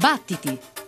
Battiti!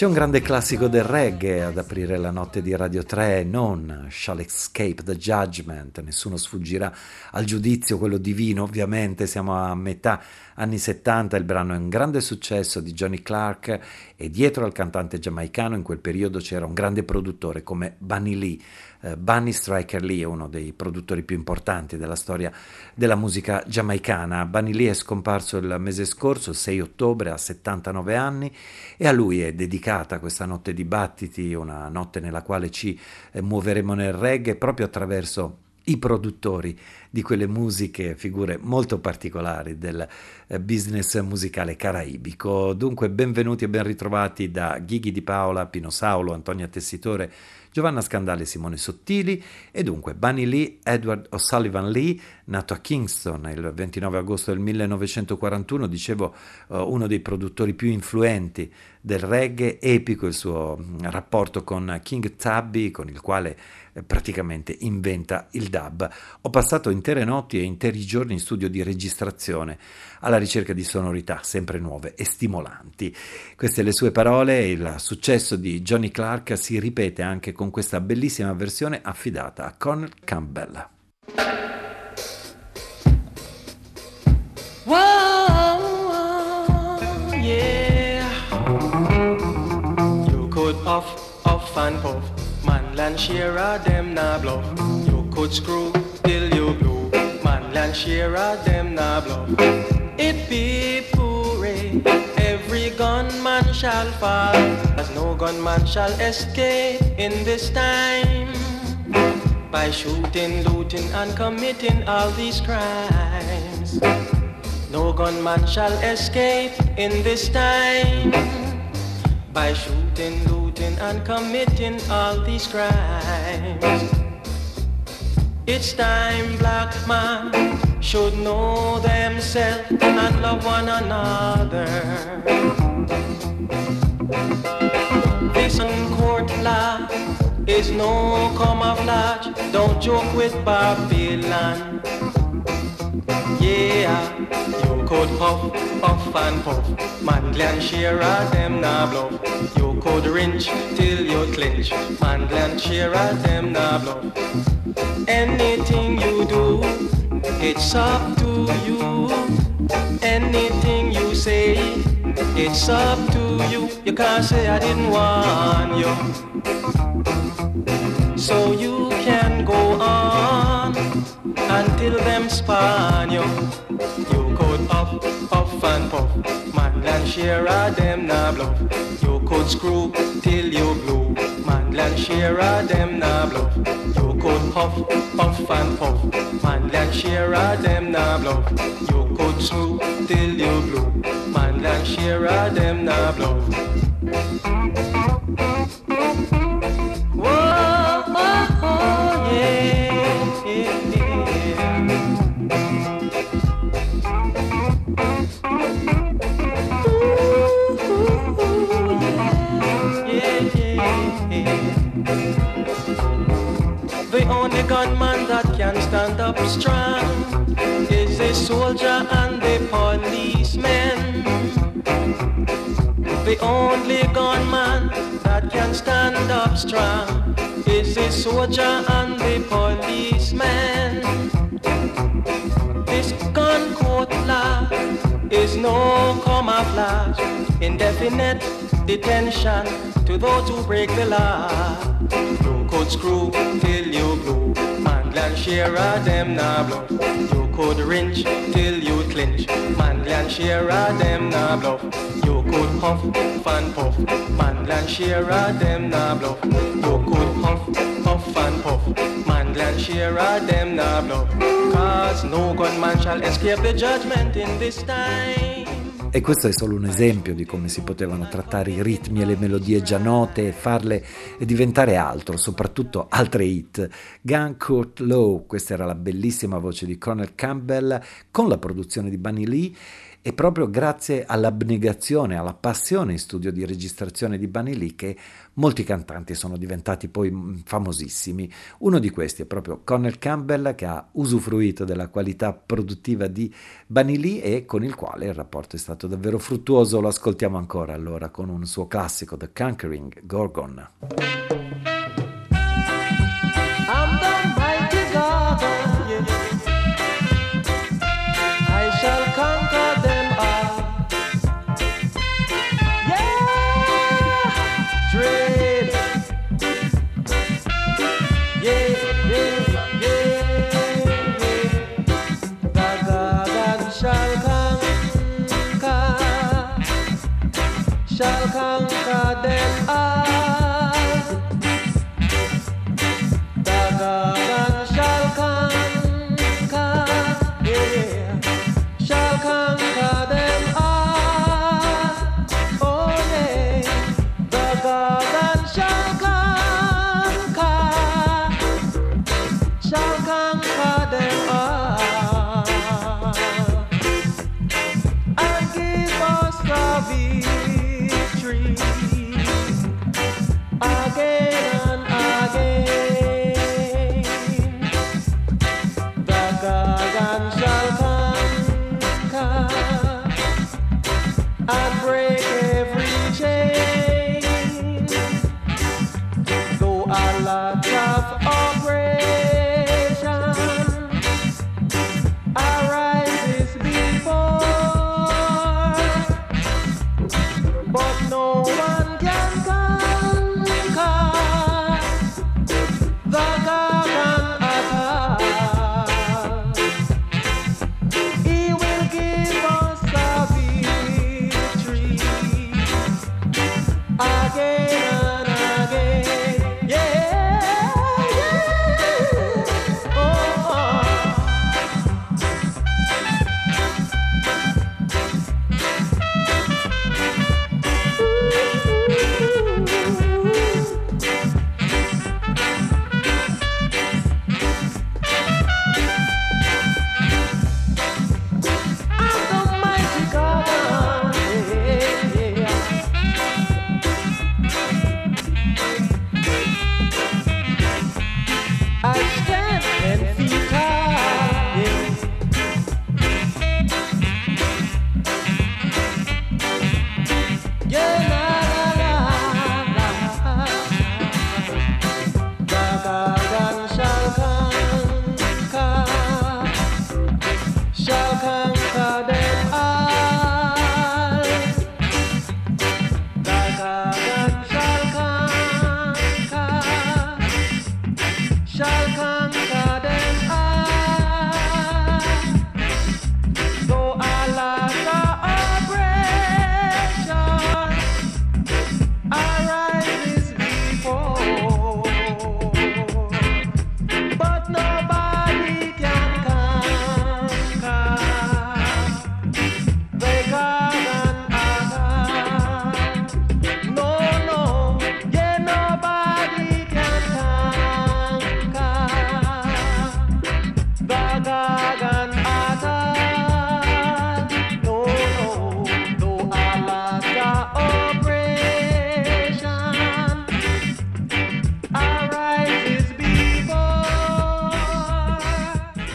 C'è un grande classico del reggae ad aprire la notte di Radio 3, non Shall Escape the Judgment, nessuno sfuggirà al giudizio, quello divino, ovviamente siamo a metà anni 70, il brano è un grande successo di Johnny Clark e dietro al cantante giamaicano in quel periodo c'era un grande produttore come Bunny Lee. Eh, Bunny Striker Lee uno dei produttori più importanti della storia della musica giamaicana. Bunny Lee è scomparso il mese scorso, il 6 ottobre, a 79 anni e a lui è dedicata questa notte di battiti, una notte nella quale ci eh, muoveremo nel reggae proprio attraverso i produttori di quelle musiche, figure molto particolari del eh, business musicale caraibico. Dunque, benvenuti e ben ritrovati da Ghighi di Paola, Pino Saulo, Antonia Tessitore, Giovanna Scandale Simone Sottili e dunque Bunny Lee, Edward O'Sullivan Lee, nato a Kingston il 29 agosto del 1941, dicevo eh, uno dei produttori più influenti del reggae, epico il suo mm, rapporto con King Tubby, con il quale praticamente inventa il dub. Ho passato intere notti e interi giorni in studio di registrazione alla ricerca di sonorità sempre nuove e stimolanti. Queste le sue parole e il successo di Johnny Clark si ripete anche con questa bellissima versione affidata a Conor Campbell. Yeah. You could puff, puff and puff. Share of them nah bluff. You could screw till you blue. Man, land share of them nah bluff. It be pooray. Every gunman shall fall, as no gunman shall escape in this time by shooting, looting, and committing all these crimes. No gunman shall escape in this time by shooting, looting, and committing all these crimes. It's time black man should know themselves and love one another. This court law is no camouflage. Don't joke with Babylon. Yeah, you could huff, puff and puff. Manly and Shearer, them nah bluff. You could wrench till you clinch. Manly and Shearer, them nah bluff. Anything you do, it's up to you. Anything you say, it's up to you. You can't say I didn't want you. So you can go on until them span you. You could up, puff and puff. Man and Shearer, them nah bluff. You could screw till you blue. Man and Shearer, them nah bluff. You could huff, puff and puff. Man and Shearer, them nah bluff. You could screw till you blue. Man and Shearer, them nah bluff. Strong is the soldier and the policeman. The only gunman that can stand up strong is the soldier and the policeman. This gun court law is no camouflage, indefinite detention to those who break the law. You could screw till you blue, and Shearer, them nah bluff. You could wrench till you clinch, Manly and Shearer, them nah bluff. You could huff and puff, Manly and Shearer, them nah bluff. You could huff, puff and puff, Manly and Shearer, them nah bluff. Cause no gunman shall escape the judgment in this time. E questo è solo un esempio di come si potevano trattare i ritmi e le melodie già note e farle diventare altro, soprattutto altre hit. Gun Court Low, questa era la bellissima voce di Conor Campbell con la produzione di Bunny Lee e proprio grazie all'abnegazione, alla passione in studio di registrazione di Lee che molti cantanti sono diventati poi mm, famosissimi. Uno di questi è proprio Conor Campbell che ha usufruito della qualità produttiva di Lee e con il quale il rapporto è stato davvero fruttuoso. Lo ascoltiamo ancora allora con un suo classico, The Conquering Gorgon.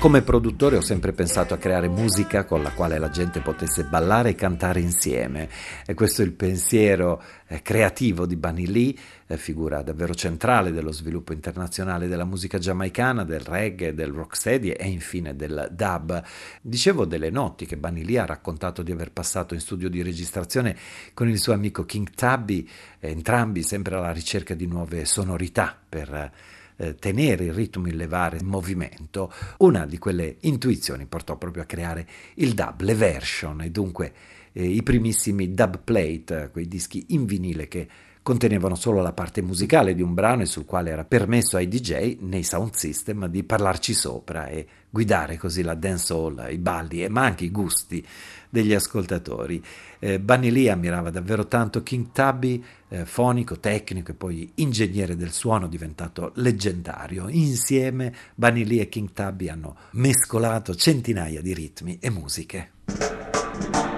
Come produttore ho sempre pensato a creare musica con la quale la gente potesse ballare e cantare insieme e questo è il pensiero eh, creativo di Bunny Lee, eh, figura davvero centrale dello sviluppo internazionale della musica giamaicana, del reggae, del rocksteady e infine del dub. Dicevo delle notti che Bunny Lee ha raccontato di aver passato in studio di registrazione con il suo amico King Tubby, eh, entrambi sempre alla ricerca di nuove sonorità per eh, tenere il ritmo in levare in movimento, una di quelle intuizioni portò proprio a creare il dub, le version e dunque eh, i primissimi dub plate, quei dischi in vinile che contenevano solo la parte musicale di un brano e sul quale era permesso ai DJ nei sound system di parlarci sopra e guidare così la dancehall, i balli, ma anche i gusti degli ascoltatori. Eh, Bunny Lee ammirava davvero tanto King Tubby, eh, fonico, tecnico e poi ingegnere del suono diventato leggendario. Insieme Bunny Lee e King Tubby hanno mescolato centinaia di ritmi e musiche.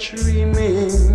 Dreaming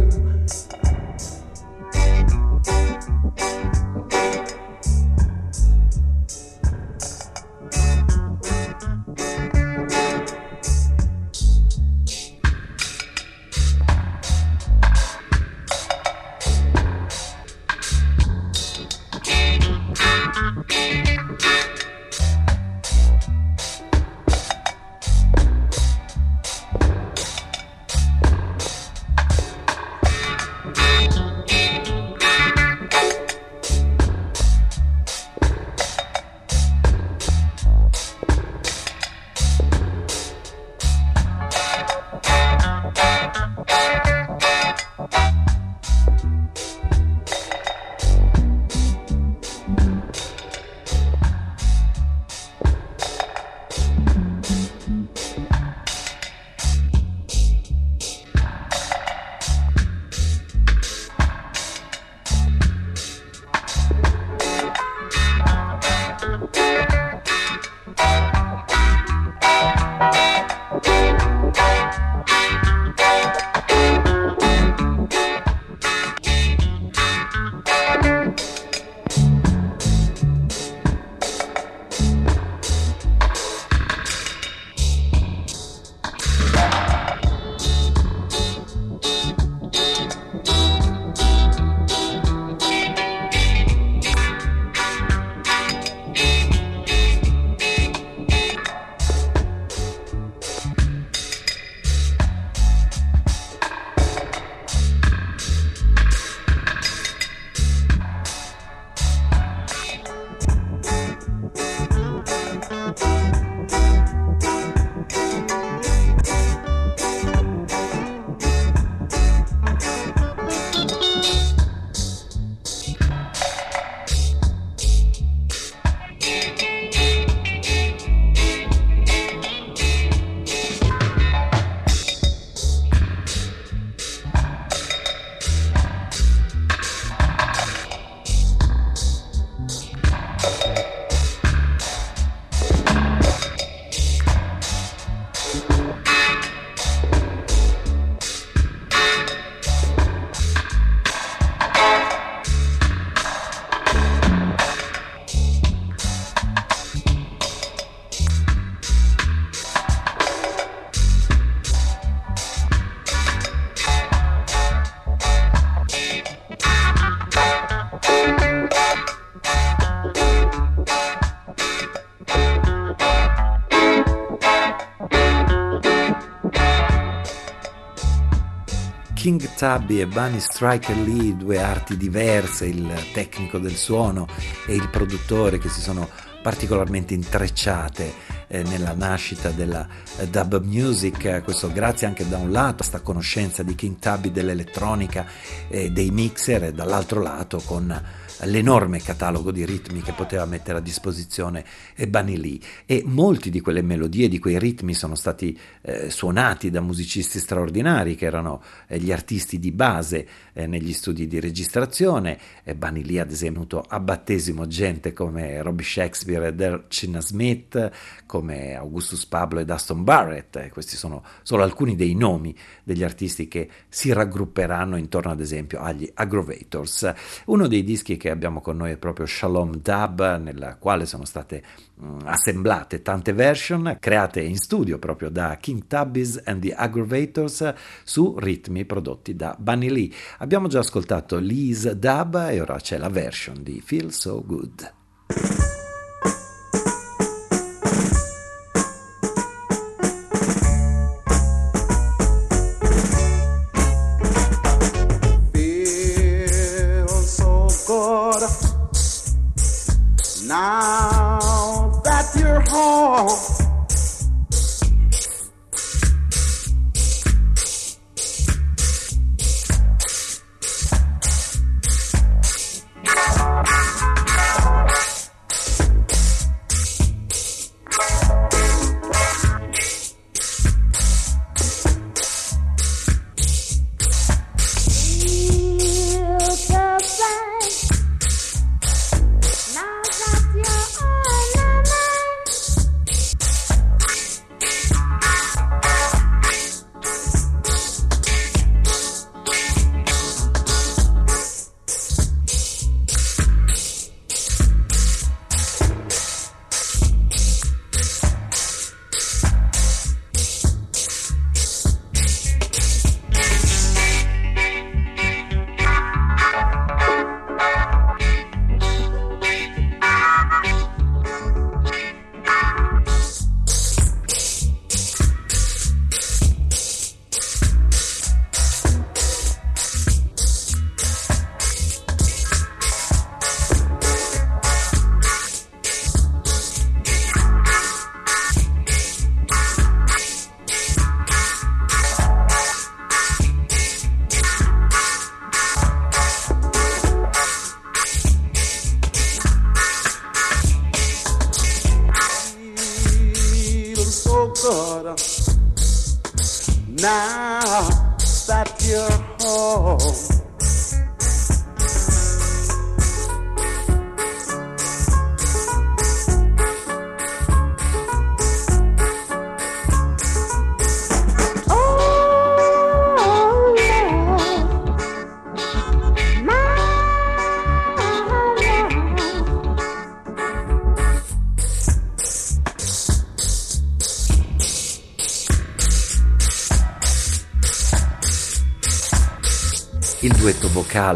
Tubby e Bunny Striker Lee, due arti diverse, il tecnico del suono e il produttore che si sono particolarmente intrecciate eh, nella nascita della eh, dub music, questo grazie anche da un lato a questa conoscenza di King Tubby dell'elettronica e dei mixer e dall'altro lato con l'enorme catalogo di ritmi che poteva mettere a disposizione Bunny Lee e molti di quelle melodie, di quei ritmi sono stati eh, suonati da musicisti straordinari che erano eh, gli artisti di base eh, negli studi di registrazione. E Bunny Lee ad esempio a battesimo gente come Robbie Shakespeare e Derchina Smith, come Augustus Pablo ed Aston Barrett. Questi sono solo alcuni dei nomi degli artisti che si raggrupperanno intorno ad esempio agli Aggrovators. Uno dei dischi che abbiamo con noi è proprio Shalom Dub, nella quale sono state mh, assemblate tante version create in studio proprio da King Tubbies and the Aggrovators su ritmi prodotti da Bunny Lee. Abbiamo già ascoltato Lee's Dub e ora c'è la version di Feel So Good.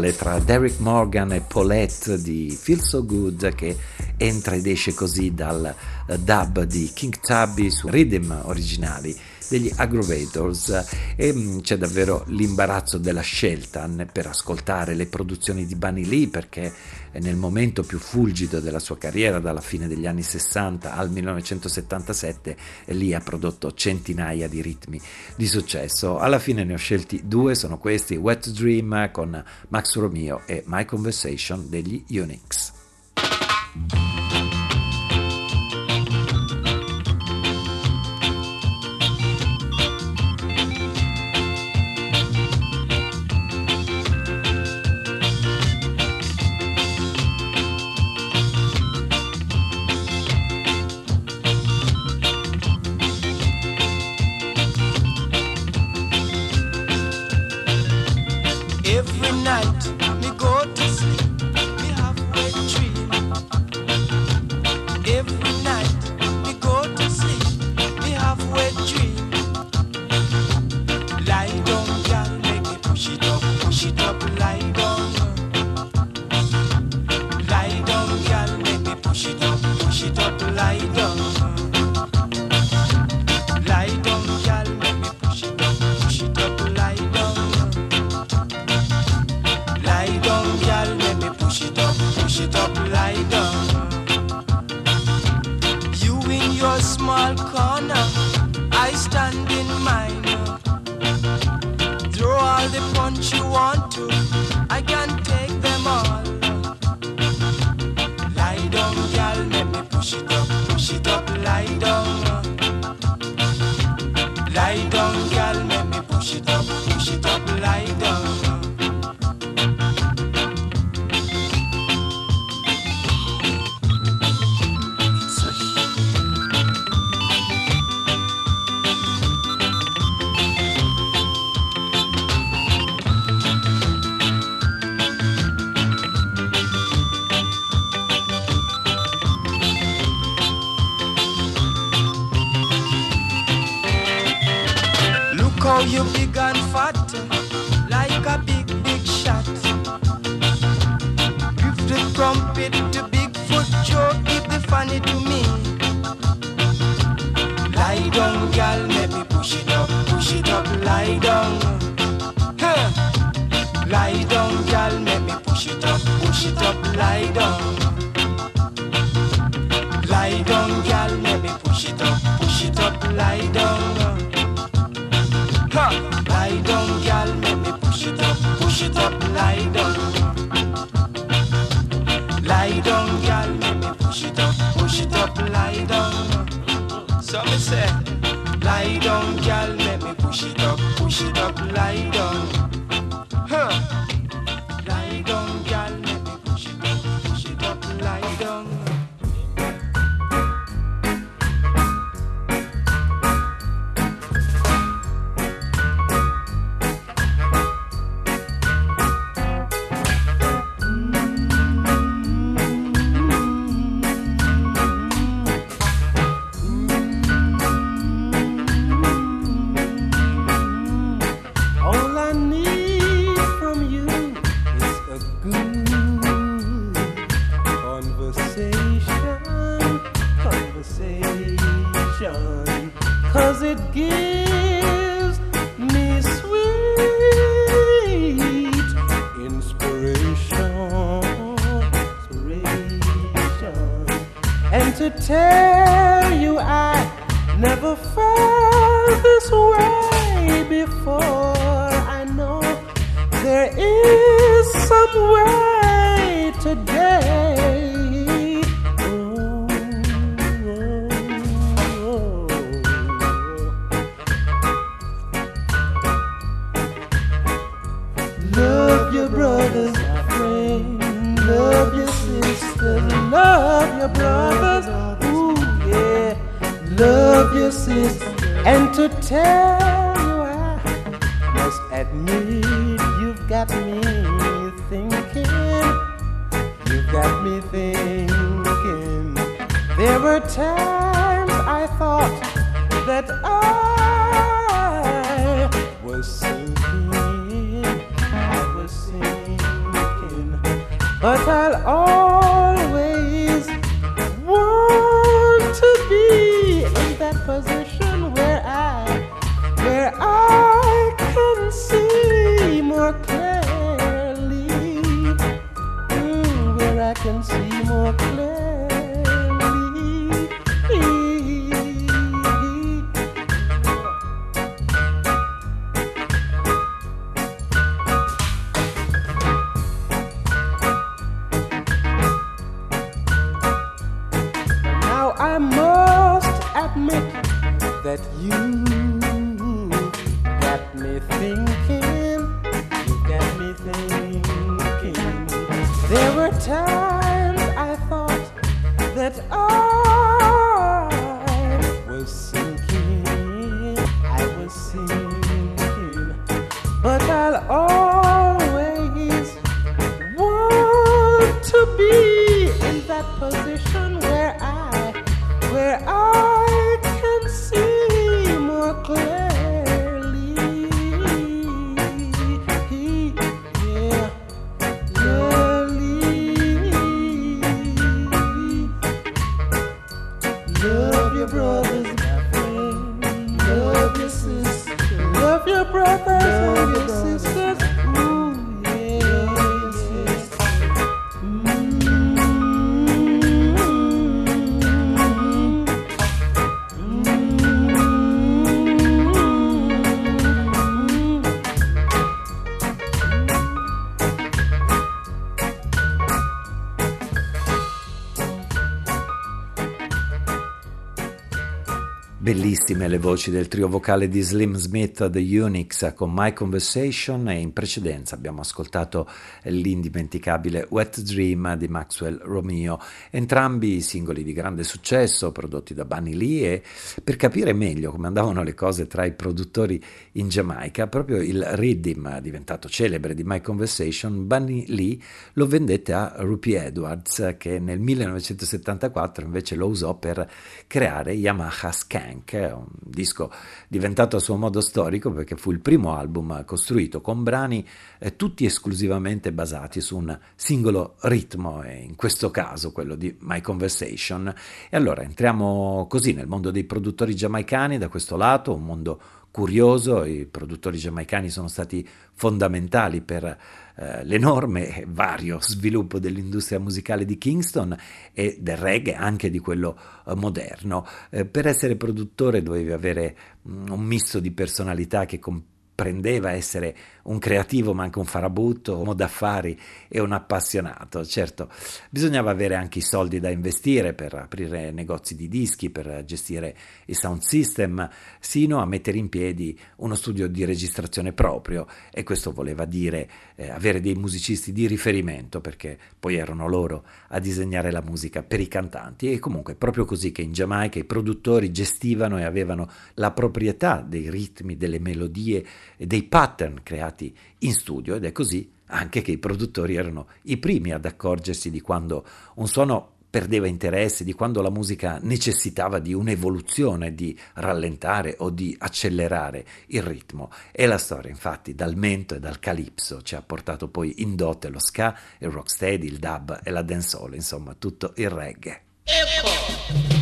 Musicale tra Derek Morgan e Paulette di Feel So Good che entra ed esce così dal eh, dub di King Tubby su rhythm originali degli Aggrovators e mm, c'è davvero l'imbarazzo della scelta per ascoltare le produzioni di Bunny Lee perché nel momento più fulgido della sua carriera dalla fine degli anni 60 al 1977 Lee ha prodotto centinaia di ritmi di successo. Alla fine ne ho scelti due sono questi Wet Dream con Max Romeo e My Conversation degli Unix like a Bellissime le voci del trio vocale di Slim Smith The Unix con My Conversation e in precedenza abbiamo ascoltato l'indimenticabile Wet Dream di Maxwell Romeo, entrambi singoli di grande successo prodotti da Bunny Lee e per capire meglio come andavano le cose tra i produttori in Giamaica, proprio il Riddim diventato celebre di My Conversation, Bunny Lee lo vendette a Rupee Edwards che nel 1974 invece lo usò per creare Yamaha Skank Frank, un disco diventato a suo modo storico perché fu il primo album costruito con brani eh, tutti esclusivamente basati su un singolo ritmo, e in questo caso quello di My Conversation. E allora entriamo così nel mondo dei produttori giamaicani da questo lato, un mondo curioso, i produttori giamaicani sono stati fondamentali per eh, l'enorme e vario sviluppo dell'industria musicale di Kingston e del reggae, anche di quello eh, moderno. Eh, per essere produttore dovevi avere mm, un misto di personalità che comp- prendeva essere un creativo ma anche un farabutto, un uomo d'affari e un appassionato. Certo, bisognava avere anche i soldi da investire per aprire negozi di dischi, per gestire il sound system, sino a mettere in piedi uno studio di registrazione proprio e questo voleva dire eh, avere dei musicisti di riferimento perché poi erano loro a disegnare la musica per i cantanti. E comunque proprio così che in Giamaica i produttori gestivano e avevano la proprietà dei ritmi, delle melodie e dei pattern creati in studio. Ed è così anche che i produttori erano i primi ad accorgersi di quando un suono perdeva interesse, di quando la musica necessitava di un'evoluzione, di rallentare o di accelerare il ritmo. E la storia, infatti, dal mento e dal calipso ci ha portato poi in dote lo ska, il rocksteady, il dub e la dancehall, insomma, tutto il reggae. Ecco.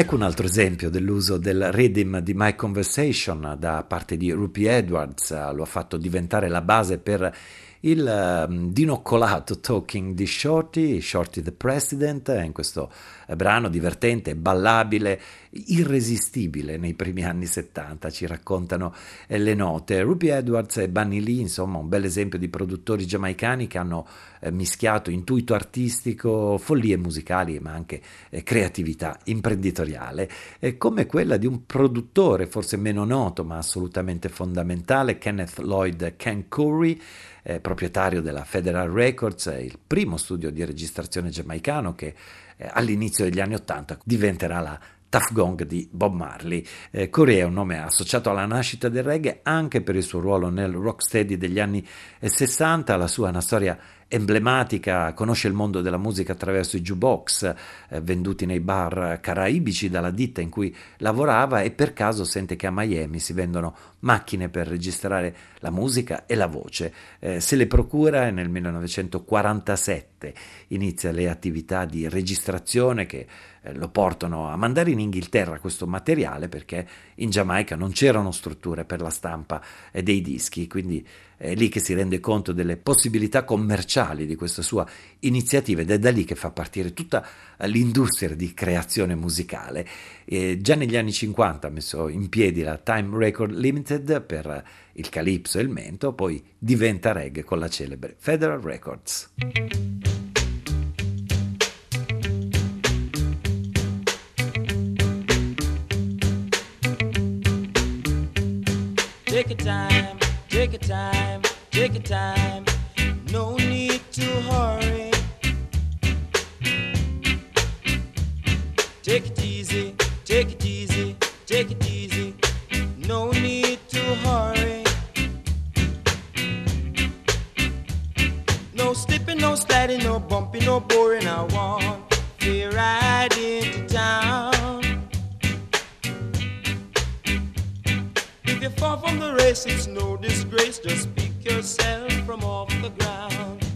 Ecco un altro esempio dell'uso del rhythm di My Conversation da parte di Rupi Edwards, lo ha fatto diventare la base per il um, dinoccolato talking di Shorty, Shorty the President, in questo eh, brano divertente, ballabile, irresistibile nei primi anni 70, ci raccontano eh, le note. Ruby Edwards e Bunny Lee, insomma, un bel esempio di produttori giamaicani che hanno eh, mischiato intuito artistico, follie musicali, ma anche eh, creatività imprenditoriale, come quella di un produttore forse meno noto, ma assolutamente fondamentale, Kenneth Lloyd Ken Curry, eh, proprietario della Federal Records, il primo studio di registrazione giamaicano che eh, all'inizio degli anni Ottanta diventerà la Tough Gong di Bob Marley. Eh, Corey è un nome associato alla nascita del reggae anche per il suo ruolo nel rocksteady degli anni 60, la sua è una storia emblematica, conosce il mondo della musica attraverso i jukebox eh, venduti nei bar caraibici dalla ditta in cui lavorava e per caso sente che a Miami si vendono macchine per registrare la musica e la voce. Eh, se le procura e nel 1947 inizia le attività di registrazione che lo portano a mandare in Inghilterra questo materiale perché in Giamaica non c'erano strutture per la stampa eh, dei dischi, quindi è lì che si rende conto delle possibilità commerciali di questa sua iniziativa ed è da lì che fa partire tutta l'industria di creazione musicale. E già negli anni 50 ha messo in piedi la Time Record Limited per il Calypso e il Mento, poi diventa reggae con la celebre Federal Records. Take your time, take your time, take your time. No need to hurry. Take it easy, take it easy, take it easy. No need to hurry. No slipping, no sliding, no bumping, no boring. I want to ride into town. If you fall from the race, it's no disgrace. Just pick yourself from off the ground.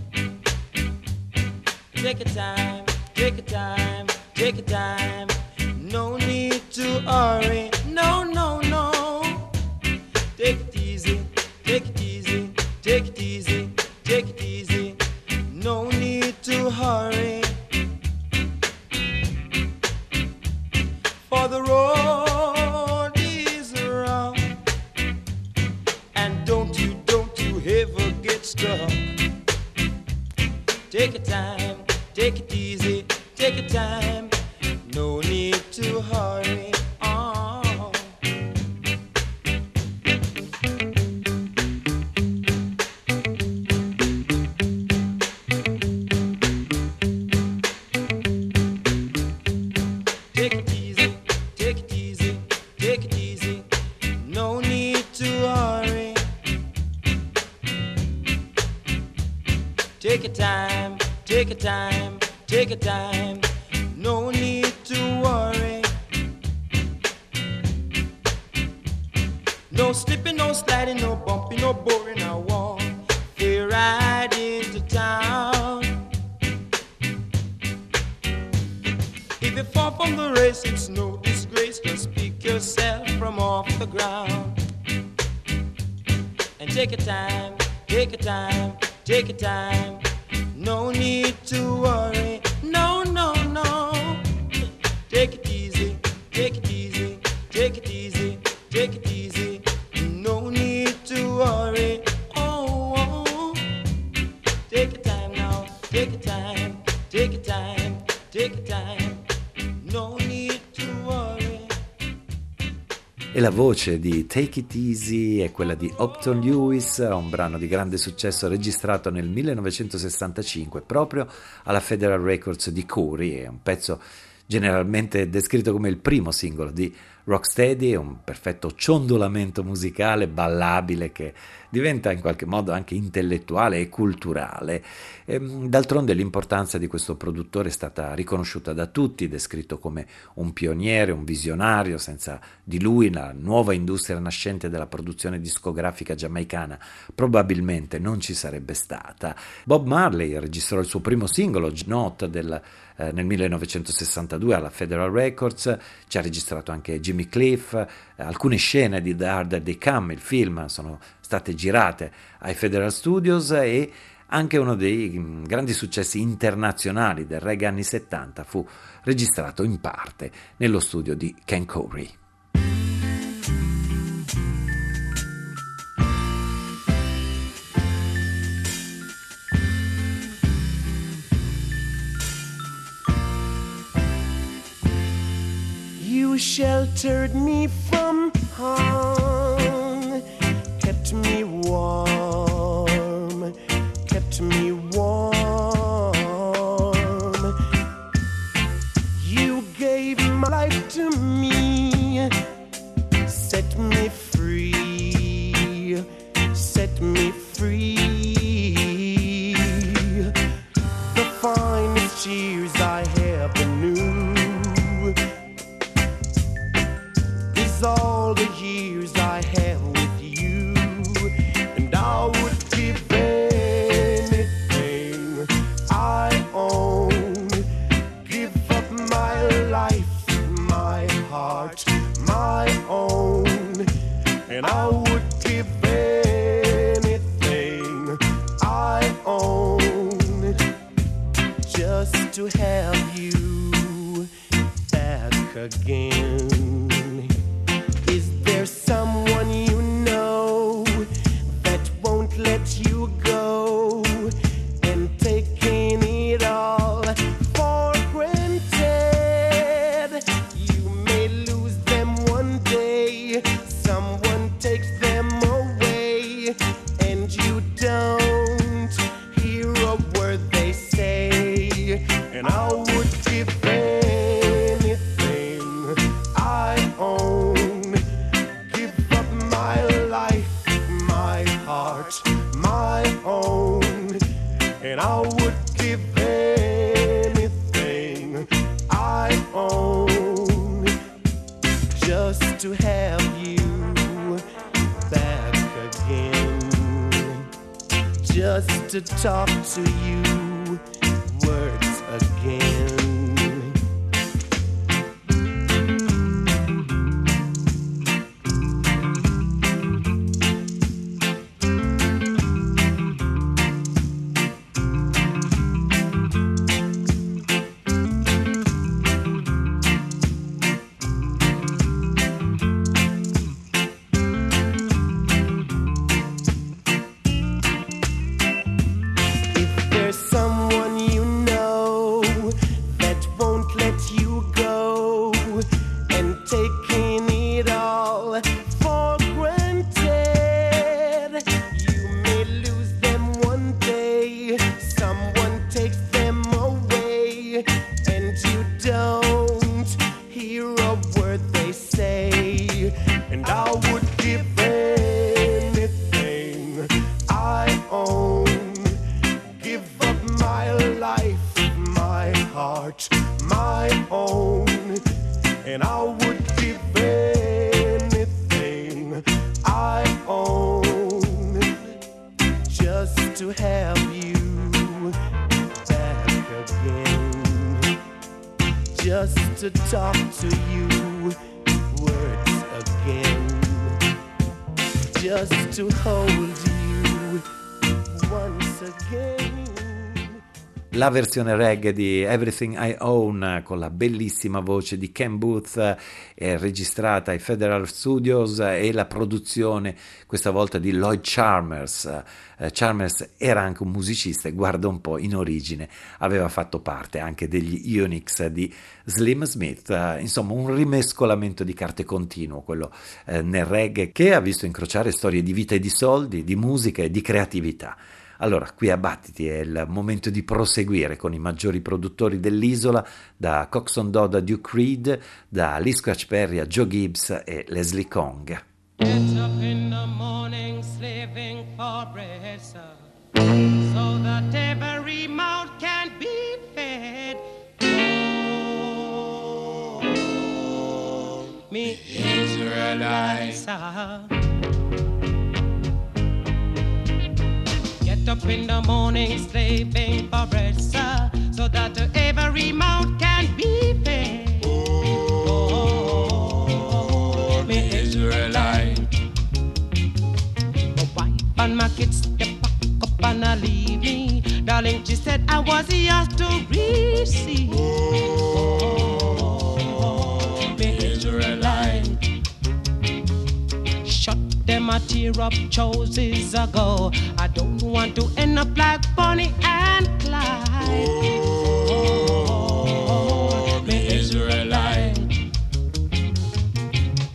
Take your time, take your time, take your time. No need to hurry. No, no, no. Take it easy, take it easy, take it easy, take it easy. No need to hurry. For the road voce di Take It Easy è quella di Upton Lewis, un brano di grande successo registrato nel 1965 proprio alla Federal Records di Corey, è un pezzo generalmente descritto come il primo singolo di Rocksteady, è un perfetto ciondolamento musicale ballabile che diventa in qualche modo anche intellettuale e culturale. E, d'altronde l'importanza di questo produttore è stata riconosciuta da tutti, descritto come un pioniere, un visionario, senza di lui la nuova industria nascente della produzione discografica giamaicana probabilmente non ci sarebbe stata. Bob Marley registrò il suo primo singolo, Not, del, eh, nel 1962 alla Federal Records, ci ha registrato anche Jimmy Cliff, eh, alcune scene di The Harder They Come, il film, sono state girate ai Federal Studios e anche uno dei mm, grandi successi internazionali del reggae anni 70 fu registrato in parte nello studio di Ken Corey. You sheltered me from harm, heart, my own, and I would give anything I own just to have you back again, just to talk to you words again, just to hold you once again. La versione reggae di Everything I Own con la bellissima voce di Ken Booth eh, registrata ai Federal Studios e la produzione questa volta di Lloyd Chalmers. Eh, Chalmers era anche un musicista e guarda un po' in origine aveva fatto parte anche degli Unix di Slim Smith, eh, insomma un rimescolamento di carte continuo quello eh, nel reggae che ha visto incrociare storie di vita e di soldi, di musica e di creatività. Allora, qui a Battiti è il momento di proseguire con i maggiori produttori dell'isola, da Coxon Dodd a Duke Reed, da Lee Scratch Perry a Joe Gibbs e Leslie Kong. Get up in the morning slaving for bread, sir, so that every mouth can be fed. Oh, me Israelites, sir. Get up in the morning slaving for bread, sir, so that every mouth can be fed. Oh, me Israelite. My wife and my kids, they pack up and I leave me. Darling, she said I was yours to receive. Oh, them a tear up choices ago. I don't want to end up like Bonnie and Clyde. Oh, me Israelite.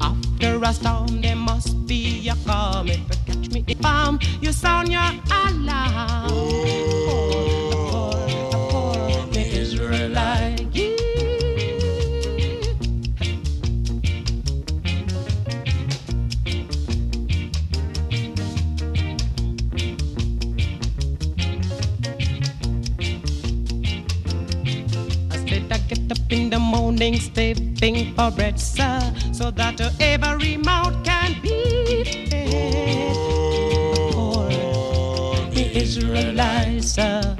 After a storm, there must be a calm. If you catch me if I'm, you sound your alarm. Oh, morning, stepping for bread, sir, so that every mouth can be fed. For the Israelites, sir.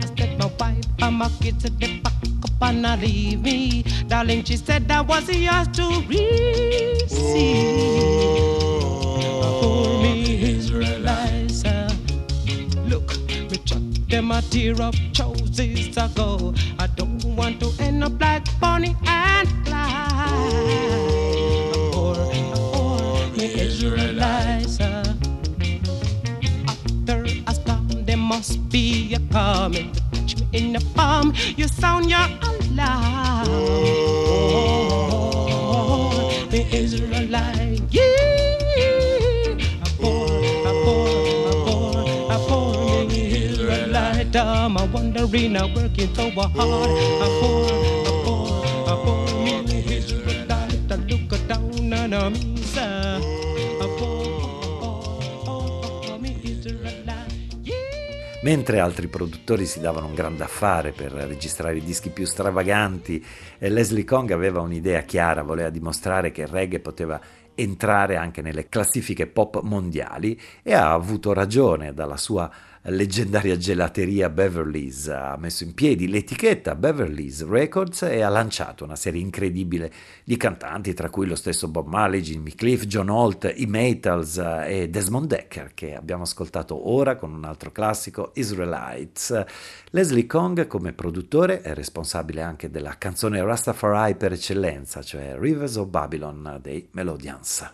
I said my wife and my kids said they pack up and I leave me. Darling, she said that was yours to receive. For me, Israelites, sir. Look, me chuck them a tear up choices ago. I don't want to coming to touch me in the palm. You sound your alarm. Oh, the Israelite, yeah. I pour, I pour, I pour, I pour The Israelite. I'm a wandering, I working so hard. I pour, I pour, I pour me Israelite. I look down on me. Mentre altri produttori si davano un grande affare per registrare i dischi più stravaganti, eh, Leslie Kong aveva un'idea chiara, voleva dimostrare che il reggae poteva entrare anche nelle classifiche pop mondiali e ha avuto ragione dalla sua leggendaria gelateria Beverly's ha messo in piedi l'etichetta Beverly's Records e ha lanciato una serie incredibile di cantanti, tra cui lo stesso Bob Marley, Jimmy Cliff, John Holt, i Maytals e Desmond Decker, che abbiamo ascoltato ora con un altro classico, Israelites. Leslie Kong, come produttore, è responsabile anche della canzone Rastafari per eccellenza, cioè Rivers of Babylon dei Melodians.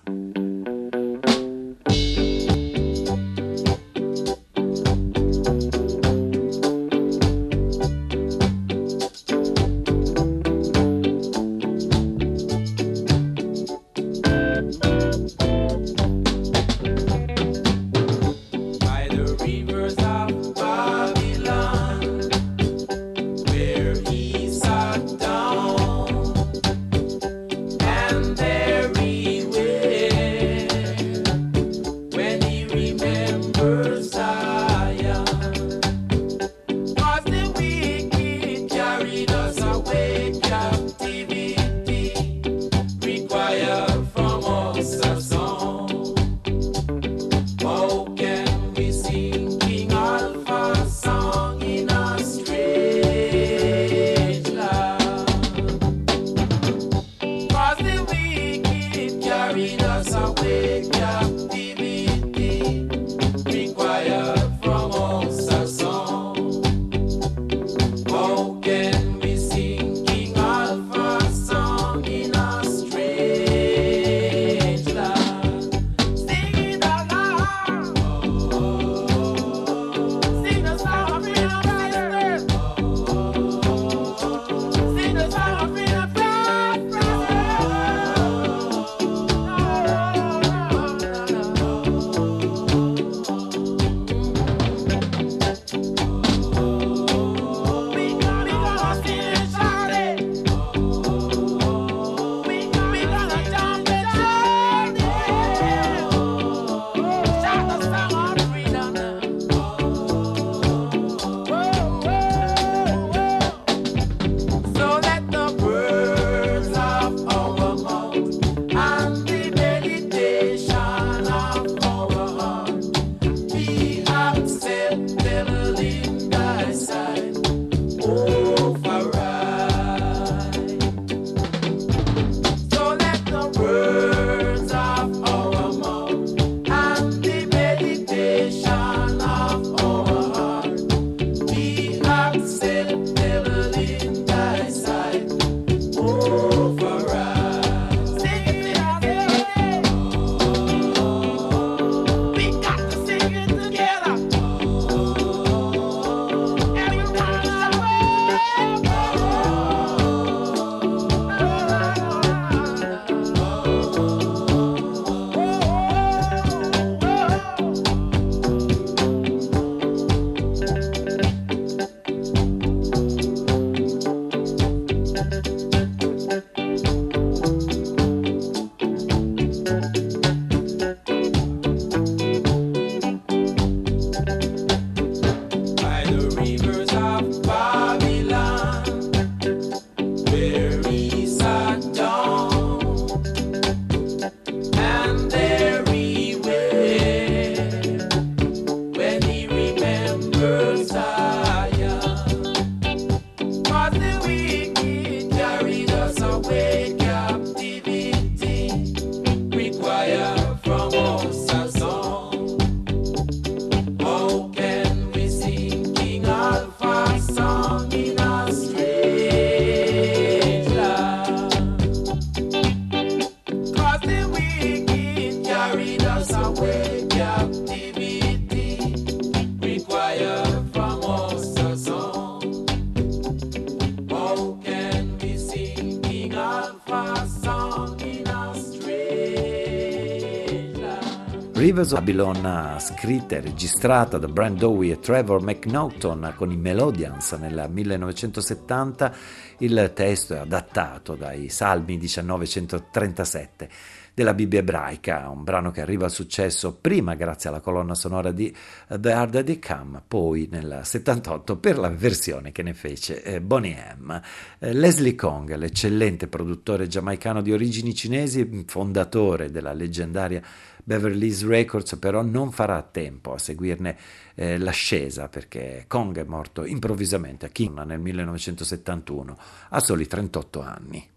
Babylon, scritta e registrata da Brand Dowie e Trevor McNaughton con i Melodians nel 1970, il testo è adattato dai Salmi 1937 della Bibbia ebraica, un brano che arriva al successo prima grazie alla colonna sonora di The Harder They Come, poi nel 78 per la versione che ne fece eh, Bonnie M. Eh, Leslie Kong, l'eccellente produttore giamaicano di origini cinesi, fondatore della leggendaria Beverly Hills Records, però non farà tempo a seguirne eh, l'ascesa perché Kong è morto improvvisamente a King nel 1971 a soli 38 anni.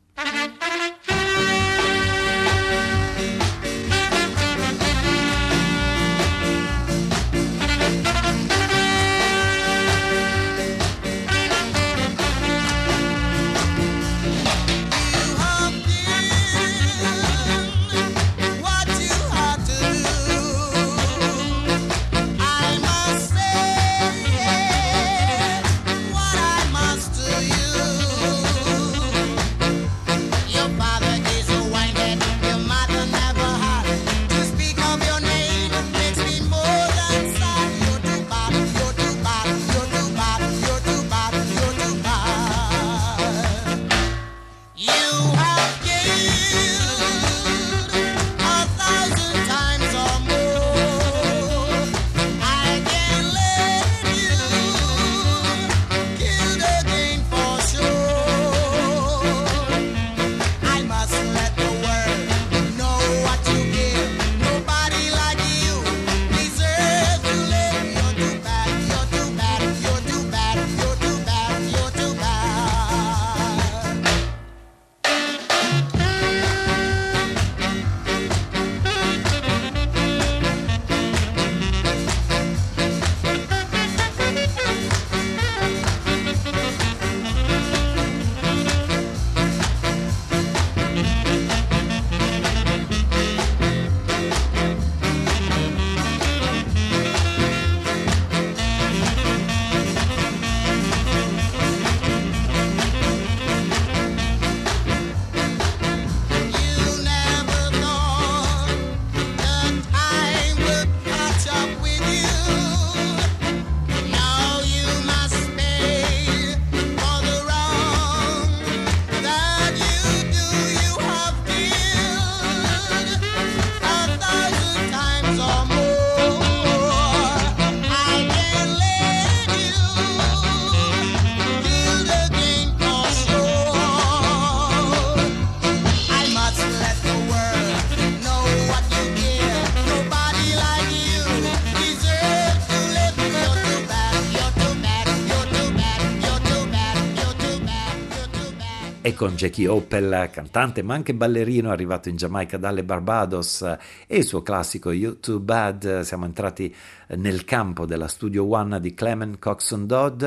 Con Jackie Opel, cantante ma anche ballerino, arrivato in Giamaica dalle Barbados e il suo classico You Too Bad. Siamo entrati nel campo della Studio One di Clement Coxon Dodd,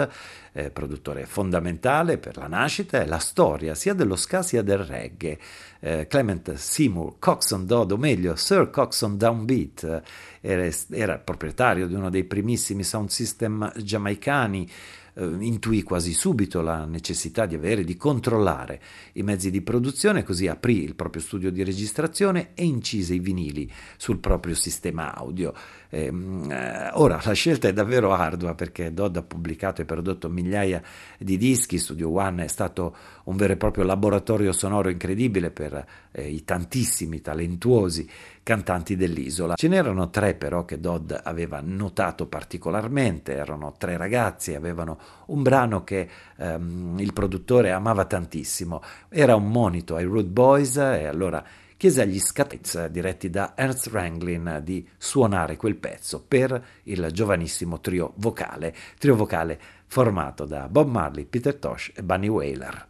eh, produttore fondamentale per la nascita e la storia sia dello ska sia del reggae. Eh, Clement Seymour Coxon Dodd, o meglio Sir Coxon Downbeat, era, era proprietario di uno dei primissimi sound system giamaicani eh, intuì quasi subito la necessità di avere, di controllare i mezzi di produzione, così aprì il proprio studio di registrazione e incise i vinili sul proprio sistema audio. Eh, eh, ora la scelta è davvero ardua perché Dodd ha pubblicato e prodotto migliaia di dischi, Studio One è stato un vero e proprio laboratorio sonoro incredibile per eh, i tantissimi talentuosi cantanti dell'isola. Ce n'erano tre però che Dodd aveva notato particolarmente, erano tre ragazzi, avevano un brano che ehm, il produttore amava tantissimo, era un monito ai Rude Boys e allora chiese agli Scatez diretti da Ernst Ranglin di suonare quel pezzo per il giovanissimo trio vocale, trio vocale formato da Bob Marley, Peter Tosh e Bunny Whaler.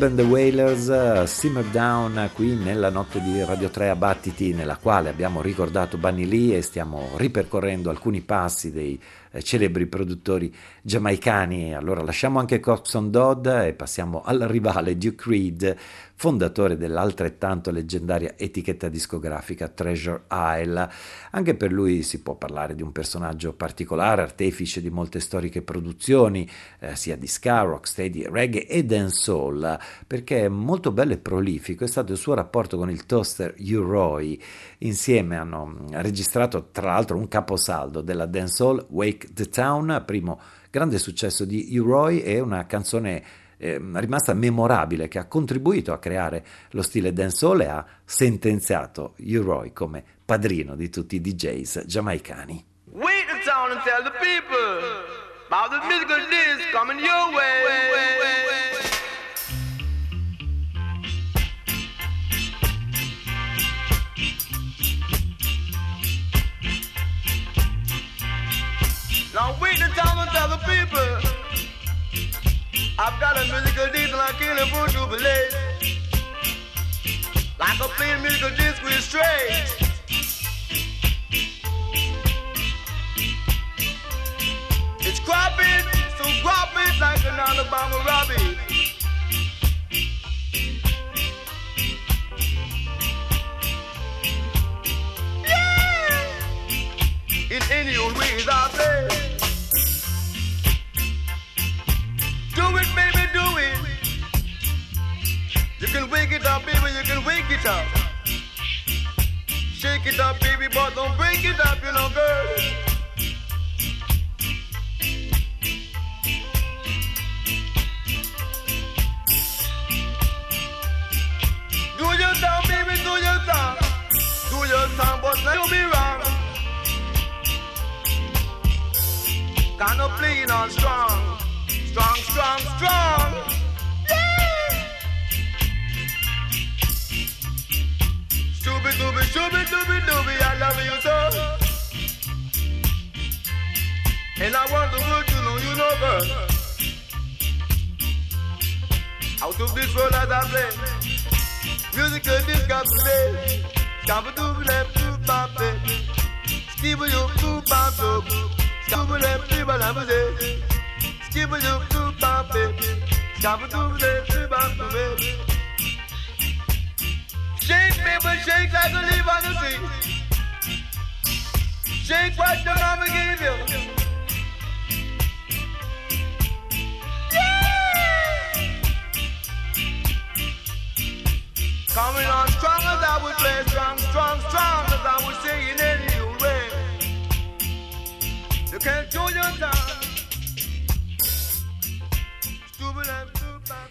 Bob and the Wailers, uh, Simmer Down qui nella notte di Radio 3 a Battiti, nella quale abbiamo ricordato Bunny Lee e stiamo ripercorrendo alcuni passi dei eh, celebri produttori giamaicani. Allora lasciamo anche Coxon Dodd e passiamo al rivale Duke Reed, fondatore dell'altrettanto leggendaria etichetta discografica Treasure Isle. Anche per lui si può parlare di un personaggio particolare, artefice di molte storiche produzioni, eh, sia di ska, rocksteady, reggae e dancehall, perché molto bello e prolifico è stato il suo rapporto con il toaster U-Roy. Insieme hanno registrato tra l'altro un caposaldo della dancehall Wake the Town, primo grande successo di U-Roy e una canzone eh, rimasta memorabile che ha contribuito a creare lo stile dancehall e ha sentenziato U-Roy come padrino di tutti i DJs giamaicani. Wait the town and tell the people about the musical disc coming your way. Now wait the town and tell the people I've got a musical disc and I can't afford to be. Like a plain musical disc with straight. It's cropping, so cropping like an Alabama Robbie. Yeah! In any old ways I play. it, baby, do it. You can wake it up, baby, you can wake it up. Shake it up, baby, but don't break it up, you know, girl. Do your thing, baby, do your thing. Do your thing, but you be wrong. Kind of playing on strong. Strong, strong, strong. Yeah. Stupid, stupid, stupid, stupid, stupid, I love you so. And I want the world to know you know, girl. Out of this world as I play. Musical disco. Scabba doo left to bop it. Skibba you boo bop up. Scabba left to bop it. Skibba you do bop baby. Scabba do do bop baby. Shake baby, shake like a leaf on the tree. Shake what the mama gave you. Coming on strong as I would play, strong, strong, strong as I would say in any way. You can't do your time.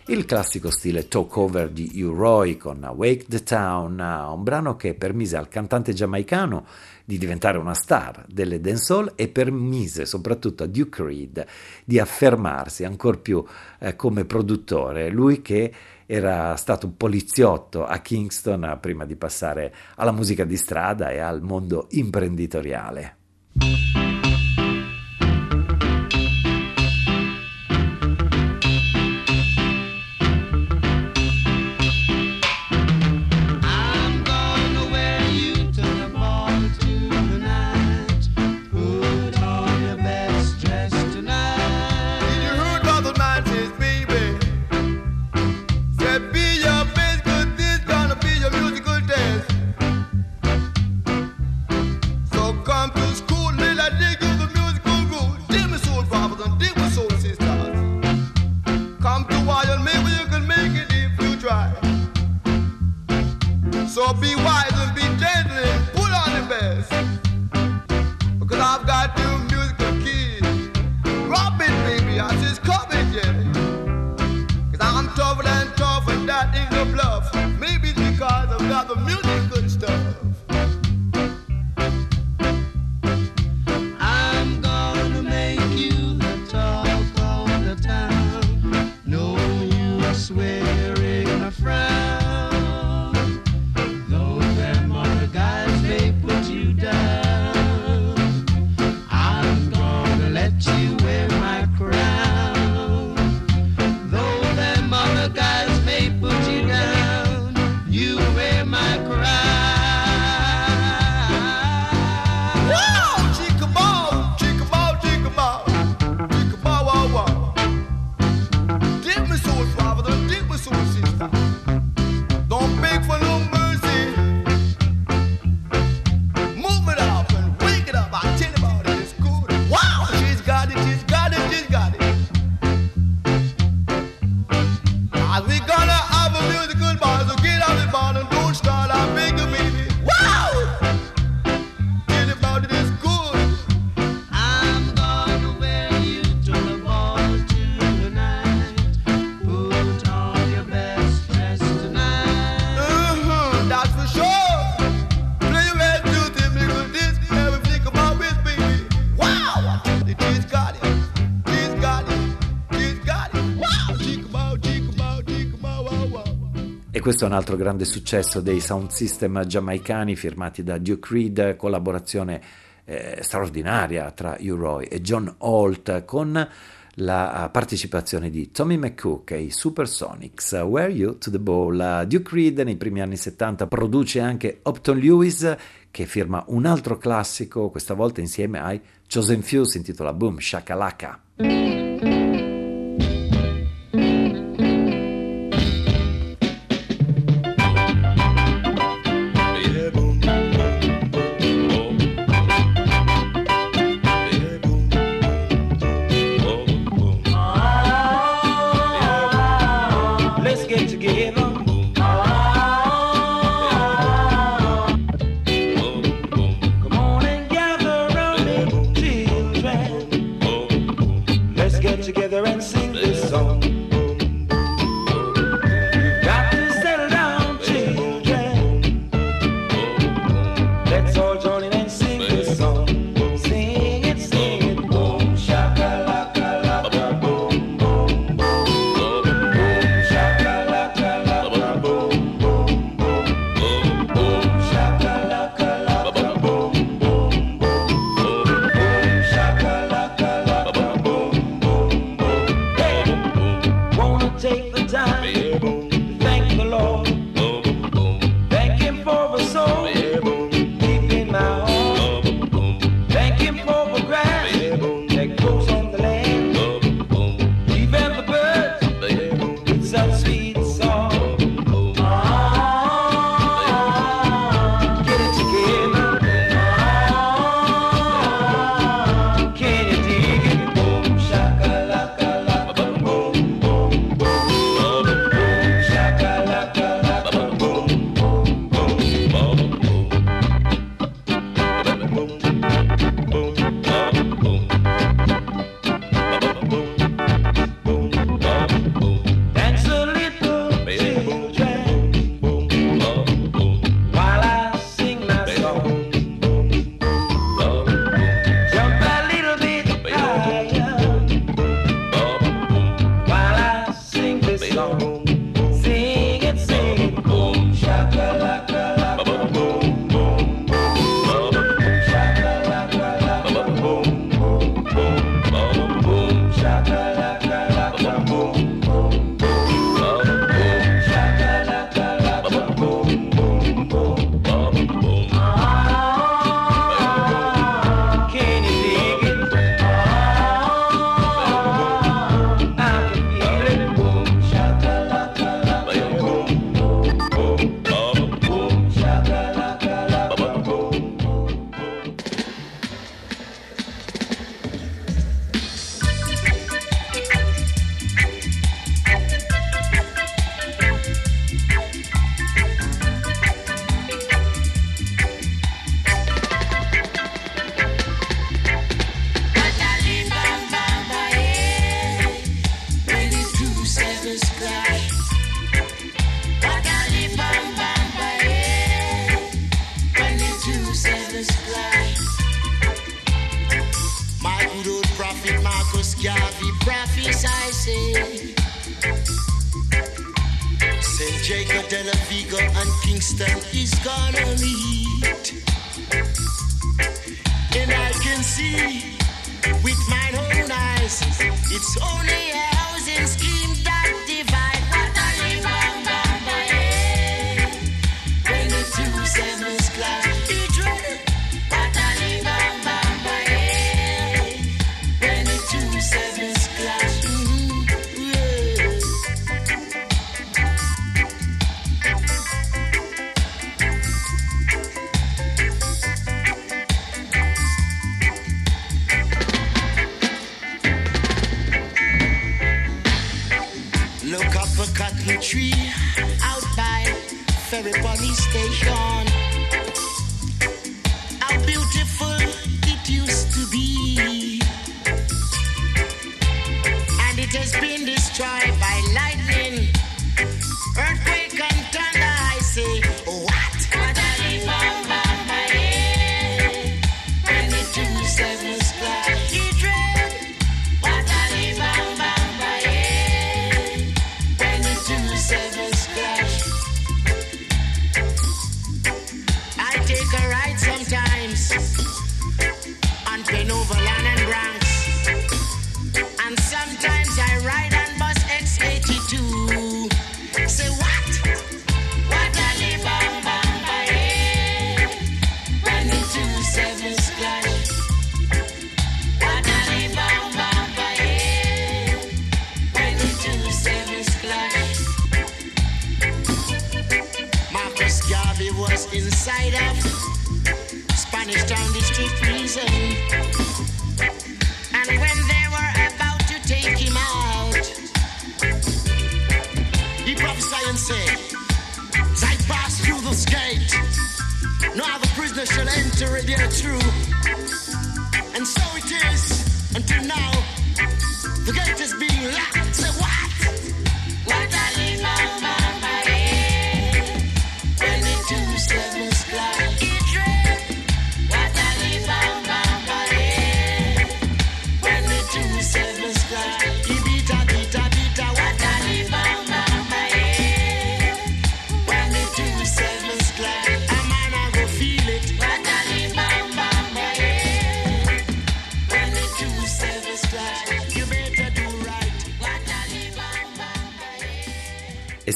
Il classico stile talk-over di U-Roy con Wake the Town, un brano che permise al cantante giamaicano di diventare una star delle dancehall e permise soprattutto a Duke Reed di affermarsi ancora più eh, come produttore, lui che era stato poliziotto a Kingston prima di passare alla musica di strada e al mondo imprenditoriale. Questo è un altro grande successo dei sound system giamaicani firmati da Duke Reed, collaborazione eh, straordinaria tra U-Roy e John Holt con la partecipazione di Tommy McCook e i Supersonics. Were You to the Ball? Duke Reed nei primi anni 70 produce anche Upton Lewis che firma un altro classico, questa volta insieme ai Chosen Few, si intitola Boom Shakalaka.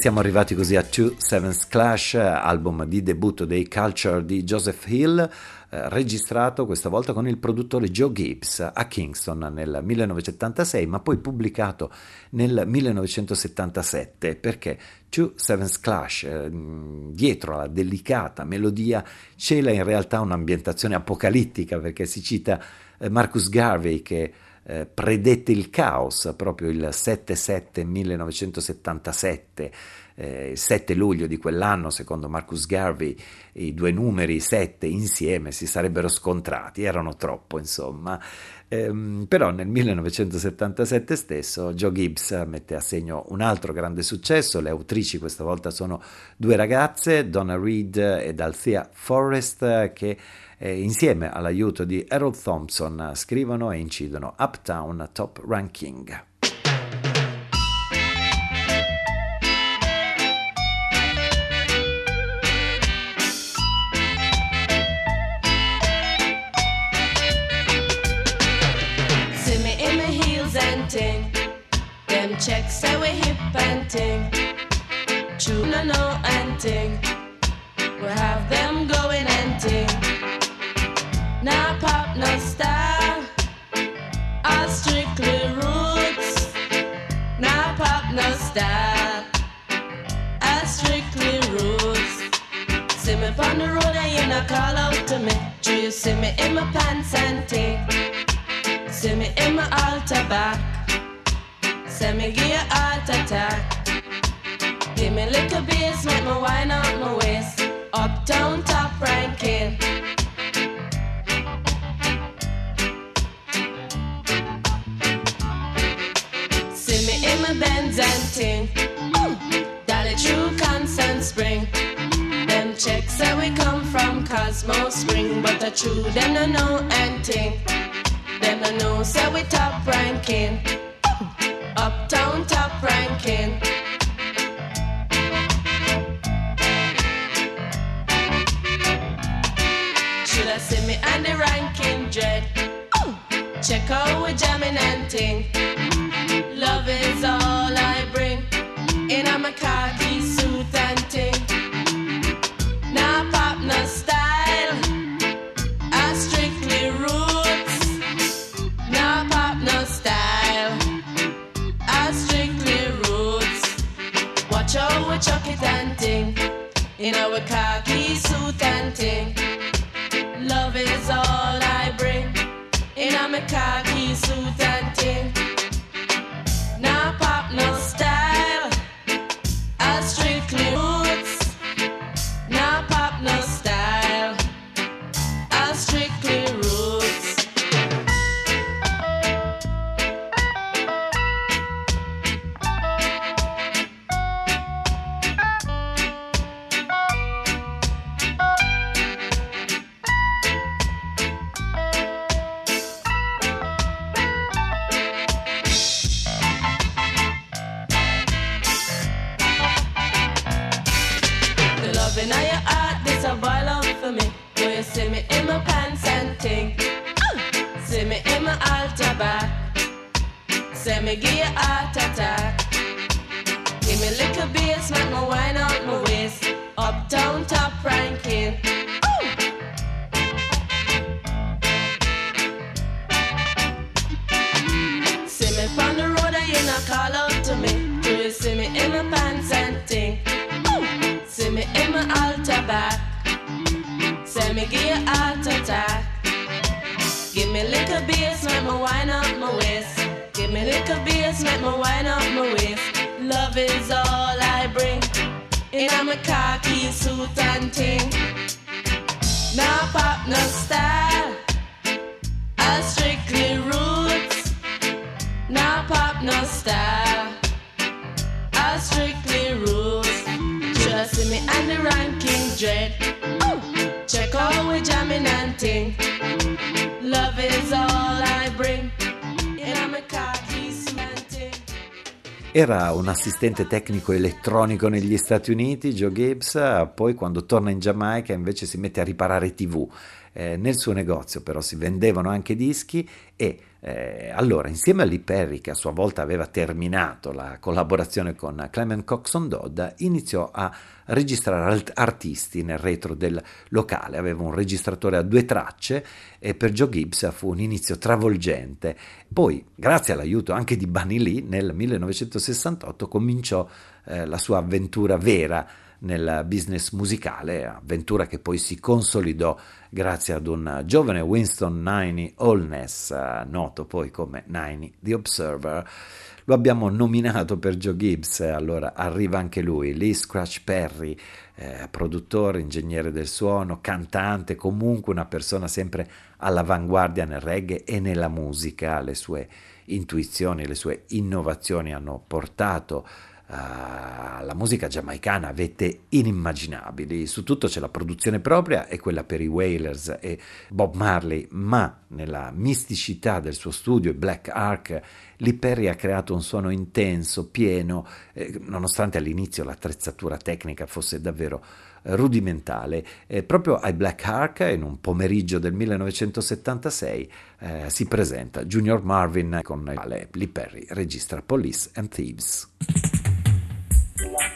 Siamo arrivati così a Two Sevens Clash, album di debutto dei Culture di Joseph Hill, eh, registrato questa volta con il produttore Joe Gibbs a Kingston nel 1976, ma poi pubblicato nel 1977 perché Two Sevens Clash, eh, dietro alla delicata melodia, cela in realtà un'ambientazione apocalittica perché si cita eh, Marcus Garvey che eh, predette il caos proprio il 7-7-1977, eh, il 7 luglio di quell'anno, secondo Marcus Garvey, i due numeri 7 insieme si sarebbero scontrati, erano troppo insomma. Ehm, però nel 1977 stesso Joe Gibbs mette a segno un altro grande successo, le autrici questa volta sono due ragazze, Donna Reed ed Althea Forrest, che eh, insieme all'aiuto di Harold Thompson scrivono e incidono Uptown Top Ranking. Ting. True no no and ting. We have them going and ting. Now pop no style. All strictly roots. Now pop no style. All strictly roots. See me on the road and you not call out to me. Do you see me in my pants and ting? See me in my altar back. Say me give you heart attack. Give me little bass, make me wind up my waist. Uptown top ranking. See me in my Benz and ting. Dolly true constant spring. Them checks say we come from Cosmo Spring, but the true them no know and ting. Them no know say we top ranking. Uptown top ranking. Should I see me and the ranking dread? Check out we jamming and ting. Love is all I bring. In my khaki Watch out we chuck it and ting. In our khaki suit and ting. Love is all I bring. In our khaki suit and ting. In your heart, this a boil out for me. Do you see me in my pants and ting? See me in my altar back. Say me give you heart attack. Give me little bass, make me wine out my waist. Uptown top ranking. Me give you heart attack. Give me little bass, make me wind up my waist. Give me little bass, make me wine up my waist. Love is all I bring. In a my khaki suit and ting. Now pop no style. I strictly roots. Now pop no style. I strictly roots. Trust me and the ranking dread. Check out we jamming and ting. Love is all I bring. Era un assistente tecnico elettronico negli Stati Uniti, Joe Gibbs, poi quando torna in Giamaica invece si mette a riparare TV. Eh, nel suo negozio però si vendevano anche dischi e eh, allora insieme a Lee Perry che a sua volta aveva terminato la collaborazione con Clement Coxon Dodd iniziò a registrare artisti nel retro del locale. Aveva un registratore a due tracce e per Joe Gibbs fu un inizio travolgente. Poi grazie all'aiuto anche di Bunny Lee nel 1968 cominciò eh, la sua avventura vera nel business musicale, avventura che poi si consolidò grazie ad un giovane Winston Niney Holness, noto poi come Niney The Observer. Lo abbiamo nominato per Joe Gibbs, allora arriva anche lui, Lee Scratch Perry, eh, produttore, ingegnere del suono, cantante, comunque una persona sempre all'avanguardia nel reggae e nella musica. Le sue intuizioni, le sue innovazioni hanno portato Uh, la musica giamaicana vette inimmaginabili, su tutto c'è la produzione propria e quella per i Wailers e Bob Marley, ma nella misticità del suo studio, Black Ark, Lee Perry ha creato un suono intenso, pieno, eh, nonostante all'inizio l'attrezzatura tecnica fosse davvero eh, rudimentale. Eh, proprio ai Black Ark, in un pomeriggio del 1976, eh, si presenta Junior Marvin con il quale Lee Perry registra Police and Thieves. Police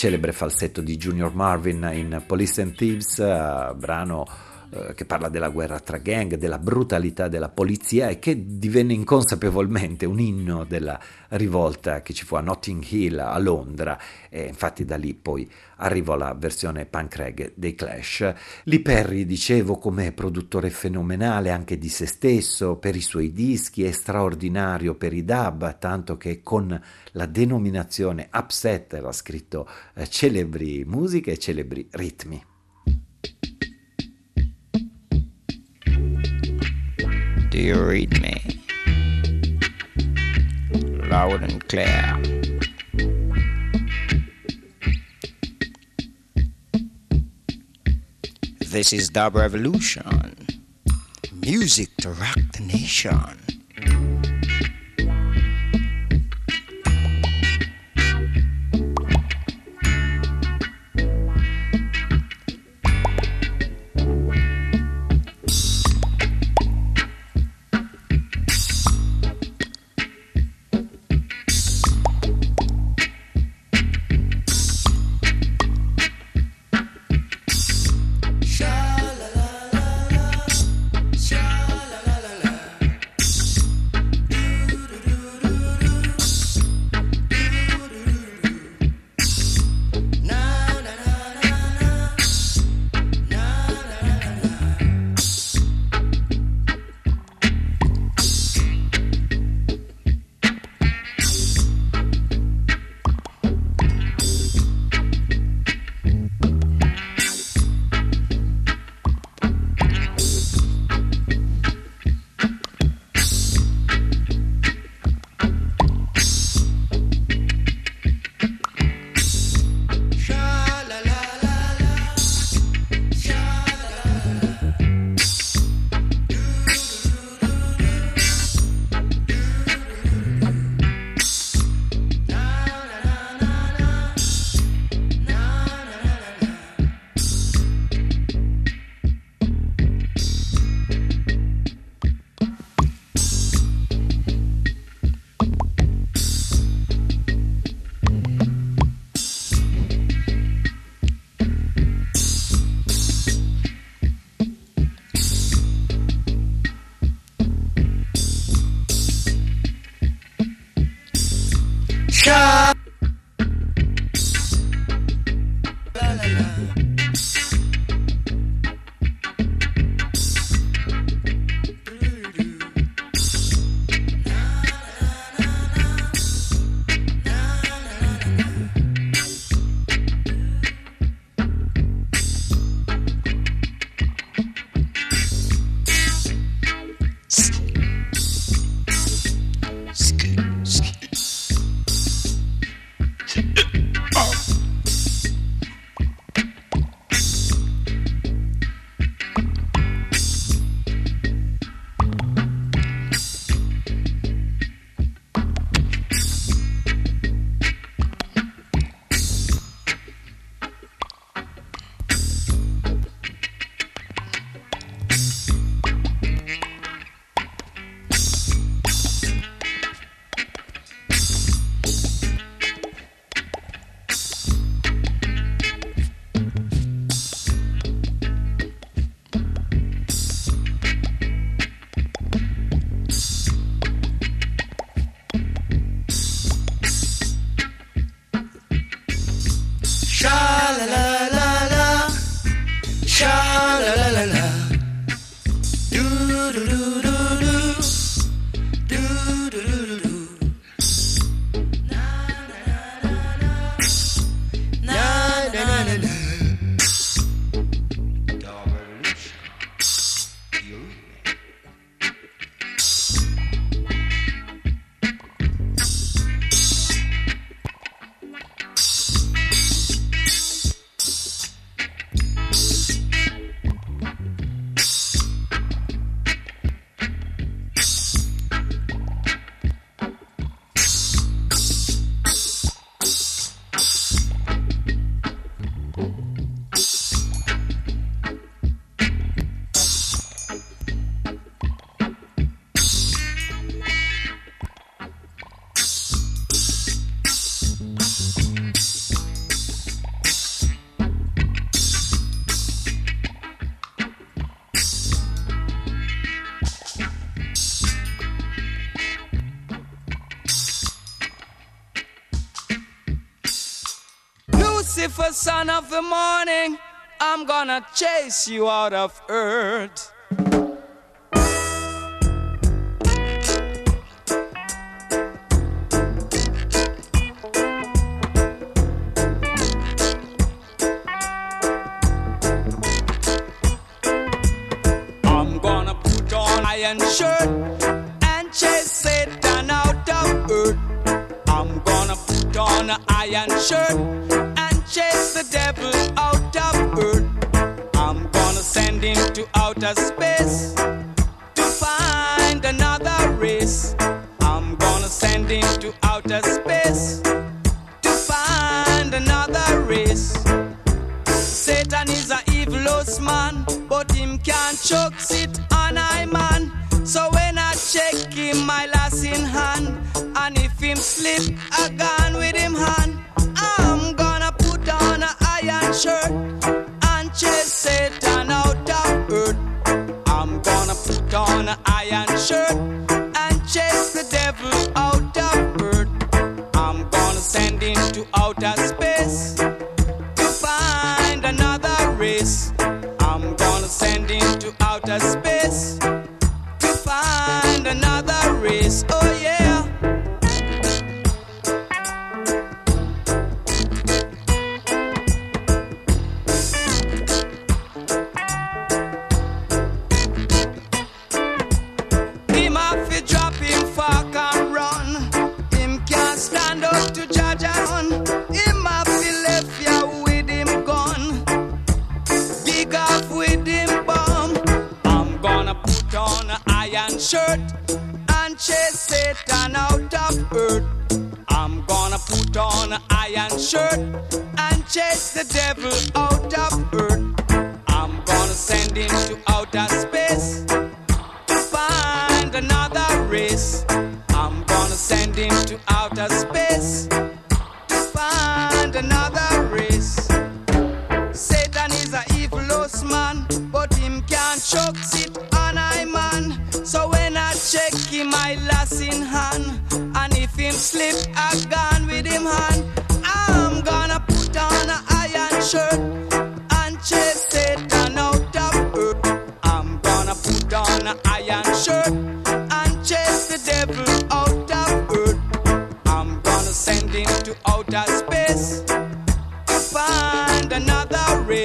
celebre falsetto di Junior Marvin in Police and Thieves, eh, brano eh, che parla della guerra tra gang, della brutalità della polizia e che divenne inconsapevolmente un inno della rivolta che ci fu a Notting Hill a Londra e infatti da lì poi arrivò la versione punk reggae dei Clash. Lee Perry, dicevo, come produttore fenomenale anche di se stesso, per i suoi dischi, è straordinario per i dub, tanto che con la denominazione Upset aveva scritto eh, celebri musiche e celebri ritmi. You read me? Loud and clear. This is Dub Revolution. Music to rock the nation. Lucifer, son of the morning, I'm gonna chase you out of earth.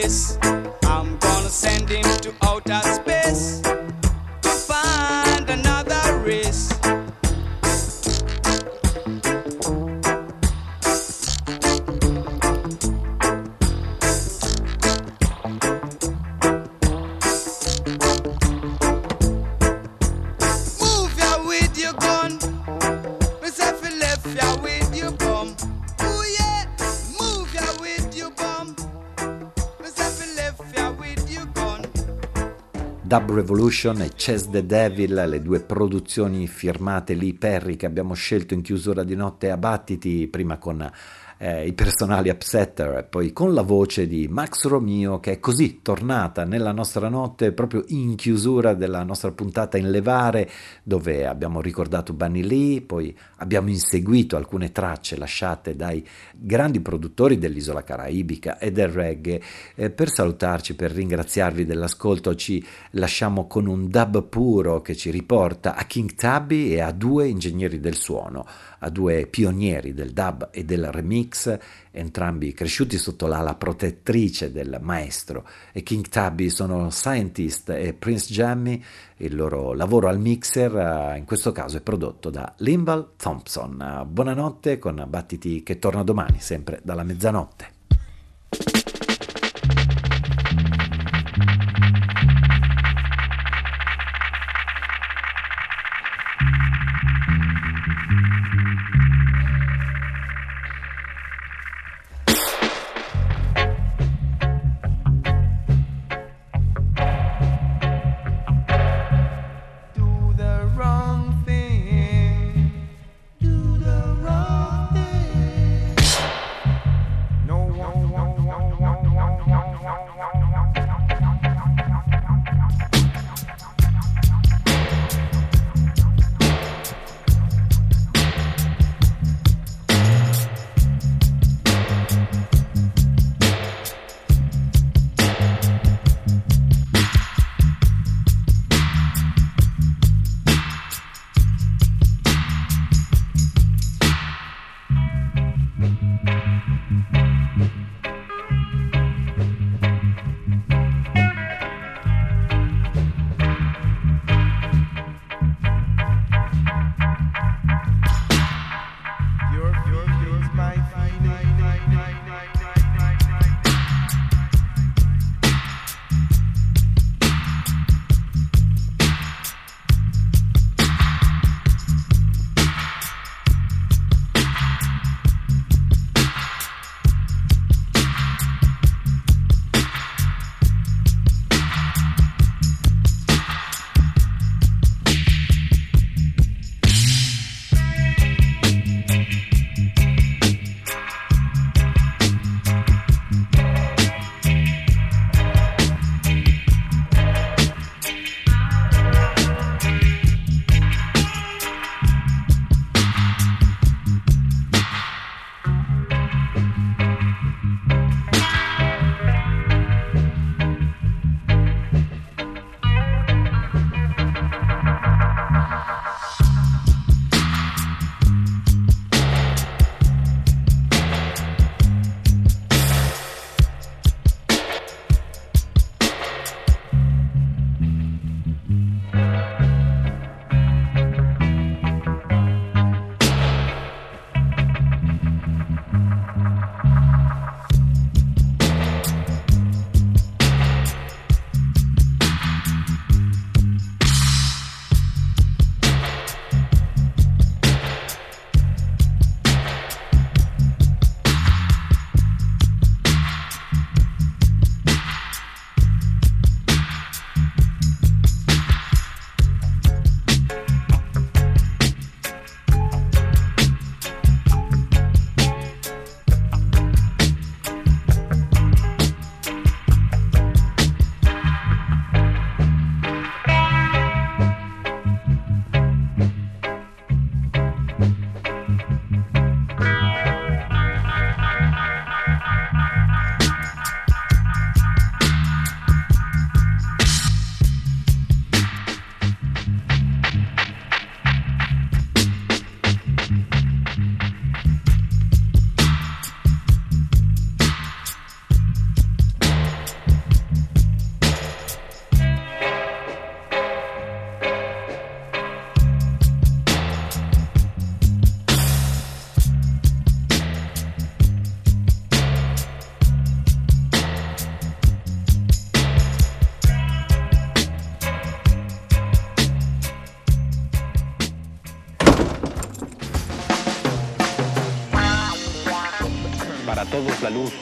this. Revolution e Chess the Devil, le due produzioni firmate lì Perry che abbiamo scelto in chiusura di notte a battiti, prima con eh, i personali upsetter, poi con la voce di Max Romeo che è così tornata nella nostra notte proprio in chiusura della nostra puntata in Levare dove abbiamo ricordato Bunny Lee, poi abbiamo inseguito alcune tracce lasciate dai grandi produttori dell'isola caraibica e del reggae. Eh, per salutarci, per ringraziarvi dell'ascolto ci lasciamo con un dub puro che ci riporta a King Tabby e a due ingegneri del suono a due pionieri del dub e del remix, entrambi cresciuti sotto l'ala protettrice del maestro. E King Tubby sono Scientist e Prince Jammy, il loro lavoro al mixer eh, in questo caso è prodotto da Limbal Thompson. Buonanotte con Battiti che torna domani, sempre dalla mezzanotte. La luz.